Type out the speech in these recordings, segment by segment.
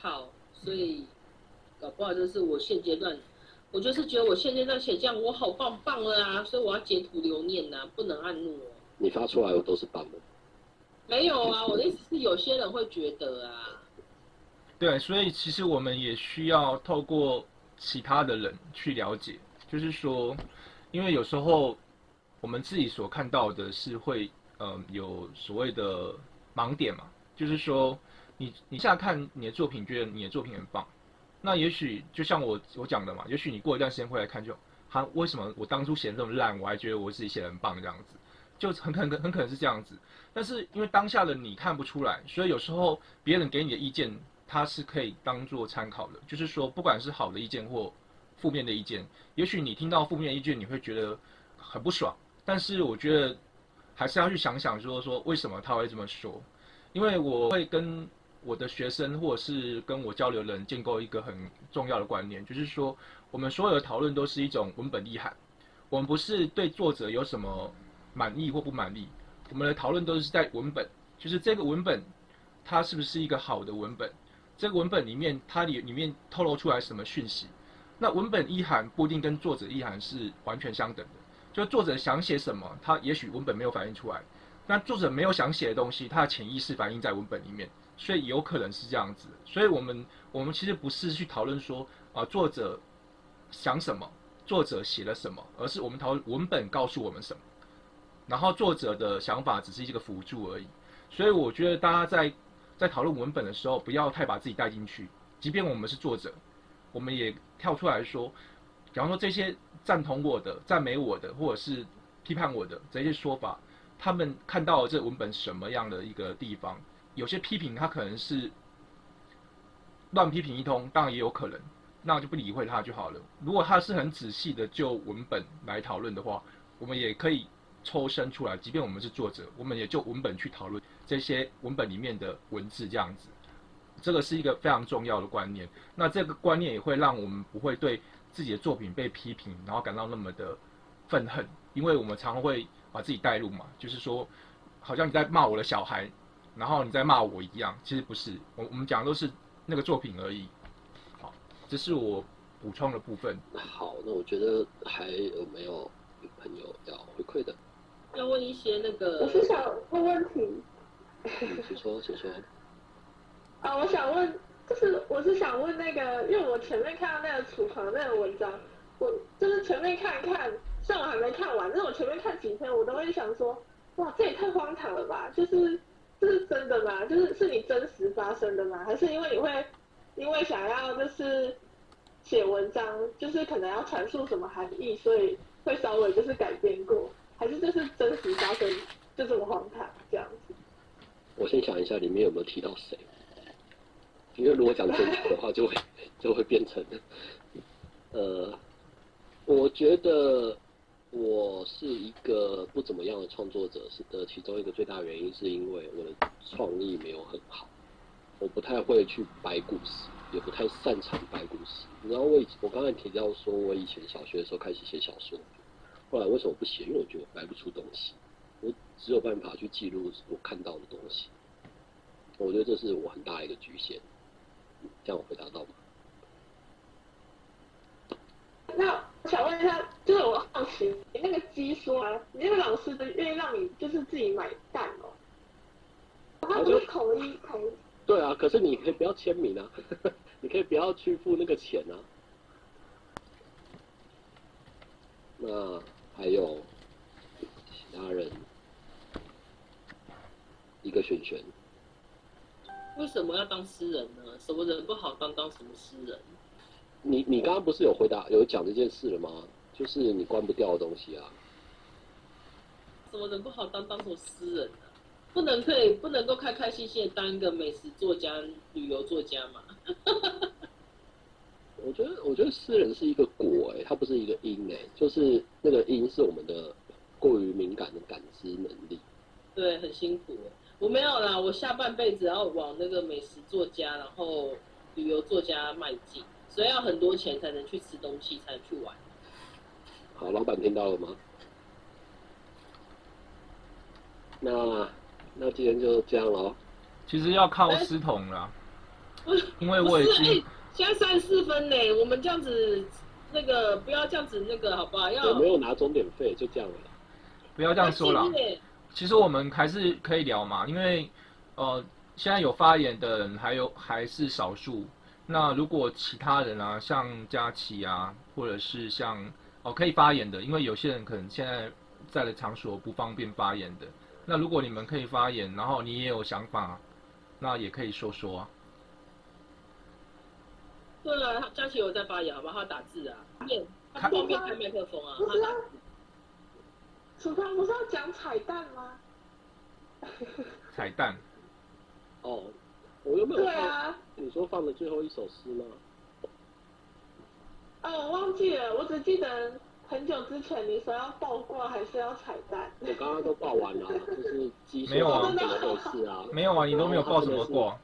好，所以搞不好就是我现阶段，我就是觉得我现阶段写这样我好棒棒了啊，所以我要截图留念呐、不能按怒哦。你发出来我都是棒的。没有啊，我的意思是有些人会觉得啊，对，所以其实我们也需要透过其他的人去了解，就是说，因为有时候我们自己所看到的是会，呃，有所谓的盲点嘛，就是说，你你现在看你的作品，觉得你的作品很棒，那也许就像我我讲的嘛，也许你过一段时间会来看就，哈，为什么我当初写的这么烂，我还觉得我自己写的很棒这样子，就很可能很可能是这样子。但是因为当下的你看不出来，所以有时候别人给你的意见，它是可以当做参考的。就是说，不管是好的意见或负面的意见，也许你听到负面意见，你会觉得很不爽。但是我觉得还是要去想想，说说为什么他会这么说。因为我会跟我的学生或者是跟我交流的人建构一个很重要的观念，就是说我们所有的讨论都是一种文本意涵，我们不是对作者有什么满意或不满意。我们的讨论都是在文本，就是这个文本，它是不是一个好的文本？这个文本里面，它里里面透露出来什么讯息？那文本意涵不一定跟作者意涵是完全相等的。就作者想写什么，他也许文本没有反映出来；那作者没有想写的东西，他的潜意识反映在文本里面，所以有可能是这样子。所以我们我们其实不是去讨论说啊作者想什么，作者写了什么，而是我们讨论文本告诉我们什么。然后作者的想法只是一个辅助而已，所以我觉得大家在在讨论文本的时候，不要太把自己带进去。即便我们是作者，我们也跳出来说，比方说这些赞同我的、赞美我的，或者是批判我的这些说法，他们看到了这文本什么样的一个地方？有些批评他可能是乱批评一通，当然也有可能，那就不理会他就好了。如果他是很仔细的就文本来讨论的话，我们也可以。抽身出来，即便我们是作者，我们也就文本去讨论这些文本里面的文字这样子，这个是一个非常重要的观念。那这个观念也会让我们不会对自己的作品被批评，然后感到那么的愤恨，因为我们常会把自己带入嘛，就是说，好像你在骂我的小孩，然后你再骂我一样，其实不是，我我们讲的都是那个作品而已。好，这是我补充的部分。好，那我觉得还有没有朋友要回馈的？要问一些那个，我是想问问题。嗯，请说，请说。啊，我想问，就是我是想问那个，因为我前面看到那个储藏那个文章，我就是前面看看，虽然我还没看完，但是我前面看几篇，我都会想说，哇，这也太荒唐了吧！就是这是真的吗？就是是你真实发生的吗？还是因为你会因为想要就是写文章，就是可能要阐述什么含义，所以会稍微就是改编过？还是这是真实发生，就这么荒唐这样子。我先想一下里面有没有提到谁，因为如果讲真实的话，就会就会变成，呃，我觉得我是一个不怎么样的创作者，是的其中一个最大原因是因为我的创意没有很好，我不太会去摆故事，也不太擅长摆故事。你知道我以我刚才提到说，我以前小学的时候开始写小说。后来为什么不写？因为我觉得我摆不出东西，我只有办法去记录我看到的东西。我觉得这是我很大的一个局限。这样我回答到吗？那想问一下，就是我好奇，你那个鸡说啊，你那个老师的愿意让你就是自己买蛋哦？他不是口一口。对啊，可是你可以不要签名啊，你可以不要去付那个钱啊。那。还有其他人，一个选选。为什么要当诗人呢？什么人不好当？当什么诗人？你你刚刚不是有回答有讲这件事了吗？就是你关不掉的东西啊。什么人不好当？当什么诗人呢？不能可以不能够开开心心的当一个美食作家、旅游作家嘛？我觉得，我觉得诗人是一个果，哎，它不是一个因，哎，就是那个因是我们的过于敏感的感知能力。对，很辛苦。我没有啦，我下半辈子要往那个美食作家，然后旅游作家迈进，所以要很多钱才能去吃东西，才能去玩。好，老板听到了吗？那那今天就这样喽。其实要靠思彤了。因为，我已经哎，现在三十四分呢，我们这样子，那个不要这样子，那个好不好？要我没有拿钟点费，就这样了。不要这样说啦要。敬业其实我们还是可以聊嘛，因为呃，现在有发言的人还有还是少数。那如果其他人啊，像佳琪啊，或者是像哦可以发言的，因为有些人可能现在在的场所不方便发言的。那如果你们可以发言，然后你也有想法，那也可以说说啊。对啊，佳琪有在发言，好不好？他打字啊，面他后面开麦克风啊，不是楚康不是要讲彩蛋吗？彩蛋，哦，我有没有放？对啊，你说放的最后一首诗吗？啊，我忘记了，我只记得很久之前你说要爆挂还是要彩蛋。我刚刚都爆完了，就是机械没有啊怎么回事啊？没有啊，你都没有爆什么过。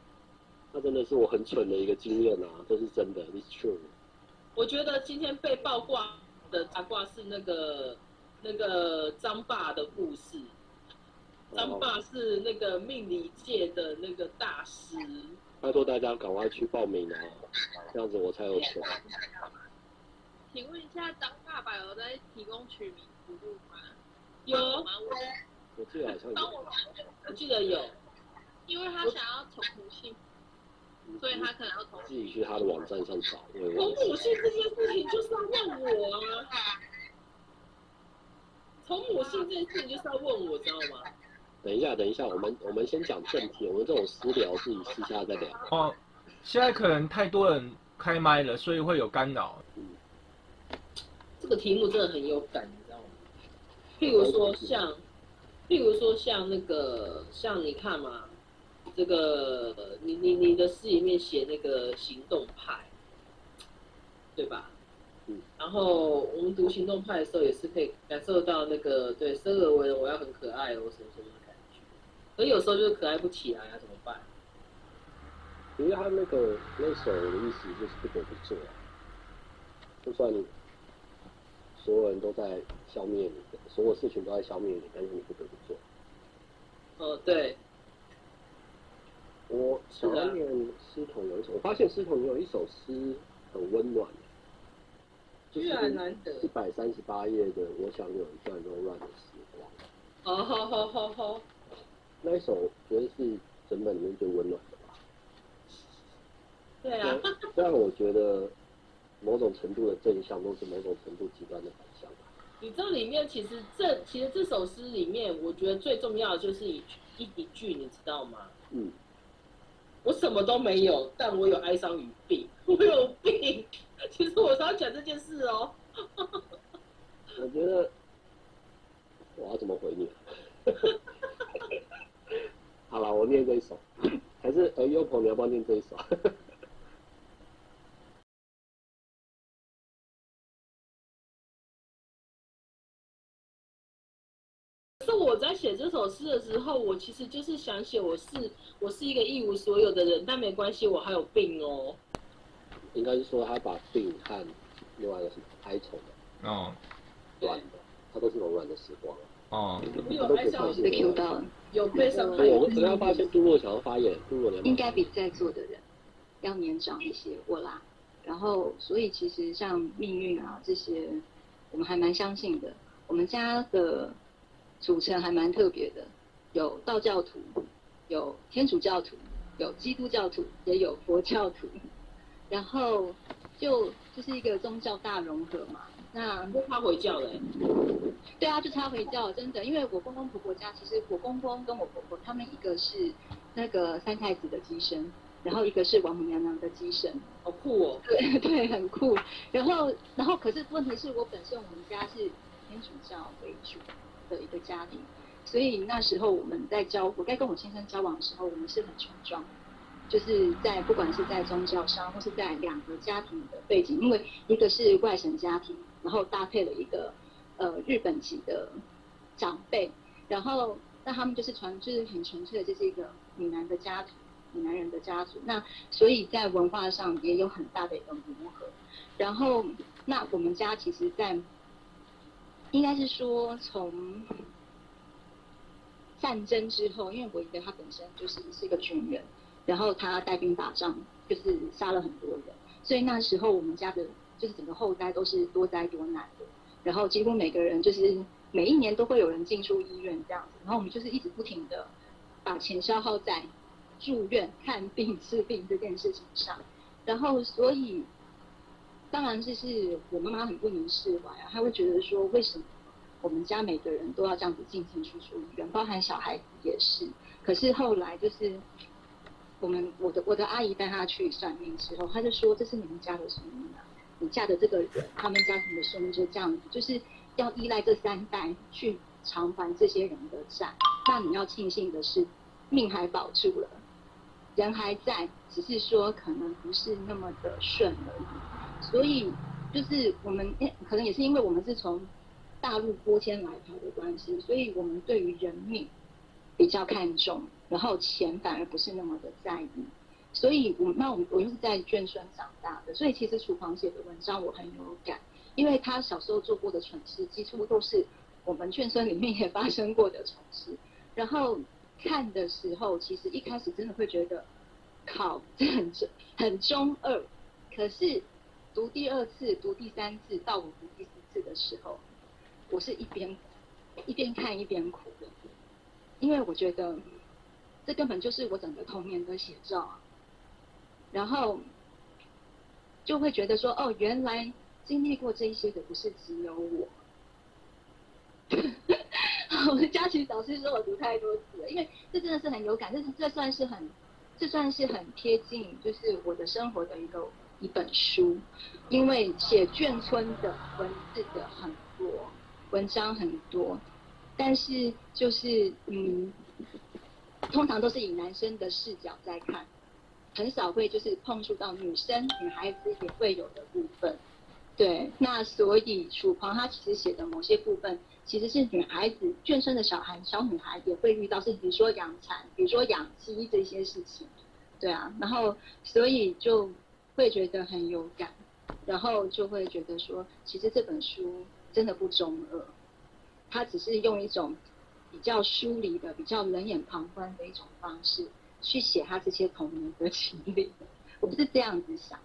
那真的是我很蠢的一个经验啊，这是真的，it's true。我觉得今天被爆挂的八卦是那个那个张爸的故事。张爸是那个命理界的那个大师，拜托大家赶快去报名啊，这样子我才有钱。请问一下，张爸爸有在提供取名服务吗？有帮我记得好像有我记得有。因为他想要重母姓，所以他可能要从自己去他的网站上找，从母姓这件事情就是要问我啊，从母姓这件事情就是要问我，知道吗？等一下，等一下，我们我们先讲正题，我们这种私聊自己私下再聊。哦，现在可能太多人开麦了，所以会有干扰。这个题目真的很有感，你知道吗？譬如说像，譬如说像那个，像你看嘛，这个你你你的诗里面写那个行动派，对吧？嗯。然后我们读行动派的时候，也是可以感受到那个对生而为人，我要很可爱哦，什么什么。可有时候就是可爱不起来啊，怎么办？因为他那个那首的意思就是不得不做啊，就算所有人都在消灭你，所有事情都在消灭你，但是你不得不做。哦，对，我想要念诗童有一首，我发现诗童有一首诗很温暖，就是居然难得一百三十八页的，我想有一段柔软的时光。哦，好好好好，那一首我觉得是整本里面最温暖的吧。对啊。虽然我觉得某种程度的正向都是某种程度极端的反向吧。你这里面其实这其实这首诗里面，我觉得最重要的就是一一一句，你知道吗？嗯，我什么都没有，但我有哀伤与病，我有病。其实我是要讲这件事哦。我觉得我要怎么回你？好了，我念这一首，还是呃，优鹏你要不要念这一首？是我在写这首诗的时候，我其实就是想写我是我是一个一无所有的人，但没关系，我还有病哦。应该是说他把病和另外一个什么哀愁的、哦软的，它都是柔软的时光。哦，有哀伤与被 Q 到了，有被伤，还对，我有们刚刚发现杜若想要发言，杜若你要不要应该比在座的人要年长一些，我啦。然后，所以其实像命运啊这些，我们还蛮相信的。我们家的组成还蛮特别的，有道教徒，有天主教徒，有基督教徒，也有佛教徒。然后就就是一个宗教大融合嘛。那就他回教了、欸，对啊，就差回教，真的，因为我公公婆婆家，其实我公公跟我婆婆他们一个是那个三太子的机身，然后一个是王母娘娘的机身，好酷哦。对 对，很酷。然后然后可是问题是我本身我们家是天主教为主的一个家庭，所以那时候我们在交我在跟我先生交往的时候，我们是很冲撞。就是在不管是在宗教上，或是在两个家庭的背景，因为一个是外省家庭，然后搭配了一个呃日本籍的长辈，然后那他们就是传就是很纯粹的，就是一个闽南的家族，闽南人的家族。那所以在文化上也有很大的一个磨合。然后那我们家其实，在应该是说从战争之后，因为我一个他本身就是是一个军人。然后他带兵打仗，就是杀了很多人，所以那时候我们家的就是整个后代都是多灾多难的，然后几乎每个人就是每一年都会有人进出医院这样子，然后我们就是一直不停的把钱消耗在住院、看病、治病这件事情上，然后所以当然就是我妈妈很不能释怀啊，她会觉得说为什么我们家每个人都要这样子进进出出医院，包含小孩子也是。可是后来就是我们我的我的阿姨带她去算命之后，她就说这是你们家的生命啊，你嫁的这个人，他们家庭的生命就这样子，就是要依赖这三代去偿还这些人的债。那你要庆幸的是，命还保住了，人还在，只是说可能不是那么的顺而已。所以就是我们可能也是因为我们是从大陆拨迁来台的关系，所以我们对于人命比较看重，然后钱反而不是那么的在意。所以，我那我我又是在眷村长大的，所以其实楚狂写的文章我很有感，因为他小时候做过的蠢事，几乎都是我们眷村里面也发生过的蠢事。然后看的时候，其实一开始真的会觉得，靠，这很中很中二。可是读第二次、读第三次到我读第四次的时候，我是一边一边看一边哭的，因为我觉得这根本就是我整个童年的写照啊。然后就会觉得说，哦，原来经历过这一些的不是只有我。我们佳琪老师说我读太多次了，因为这真的是很有感，这这算是很，这算是很贴近，就是我的生活的一个一本书。因为写眷村的文字的很多，文章很多，但是就是嗯，通常都是以男生的视角在看。很少会就是碰触到女生、女孩子也会有的部分，对。那所以楚狂他其实写的某些部分，其实是女孩子眷生的小孩、小女孩也会遇到，是比如说养蚕、比如说养鸡这些事情，对啊。然后所以就会觉得很有感，然后就会觉得说，其实这本书真的不中二，他只是用一种比较疏离的、比较冷眼旁观的一种方式。去写他这些童年的 经历，我不是这样子想。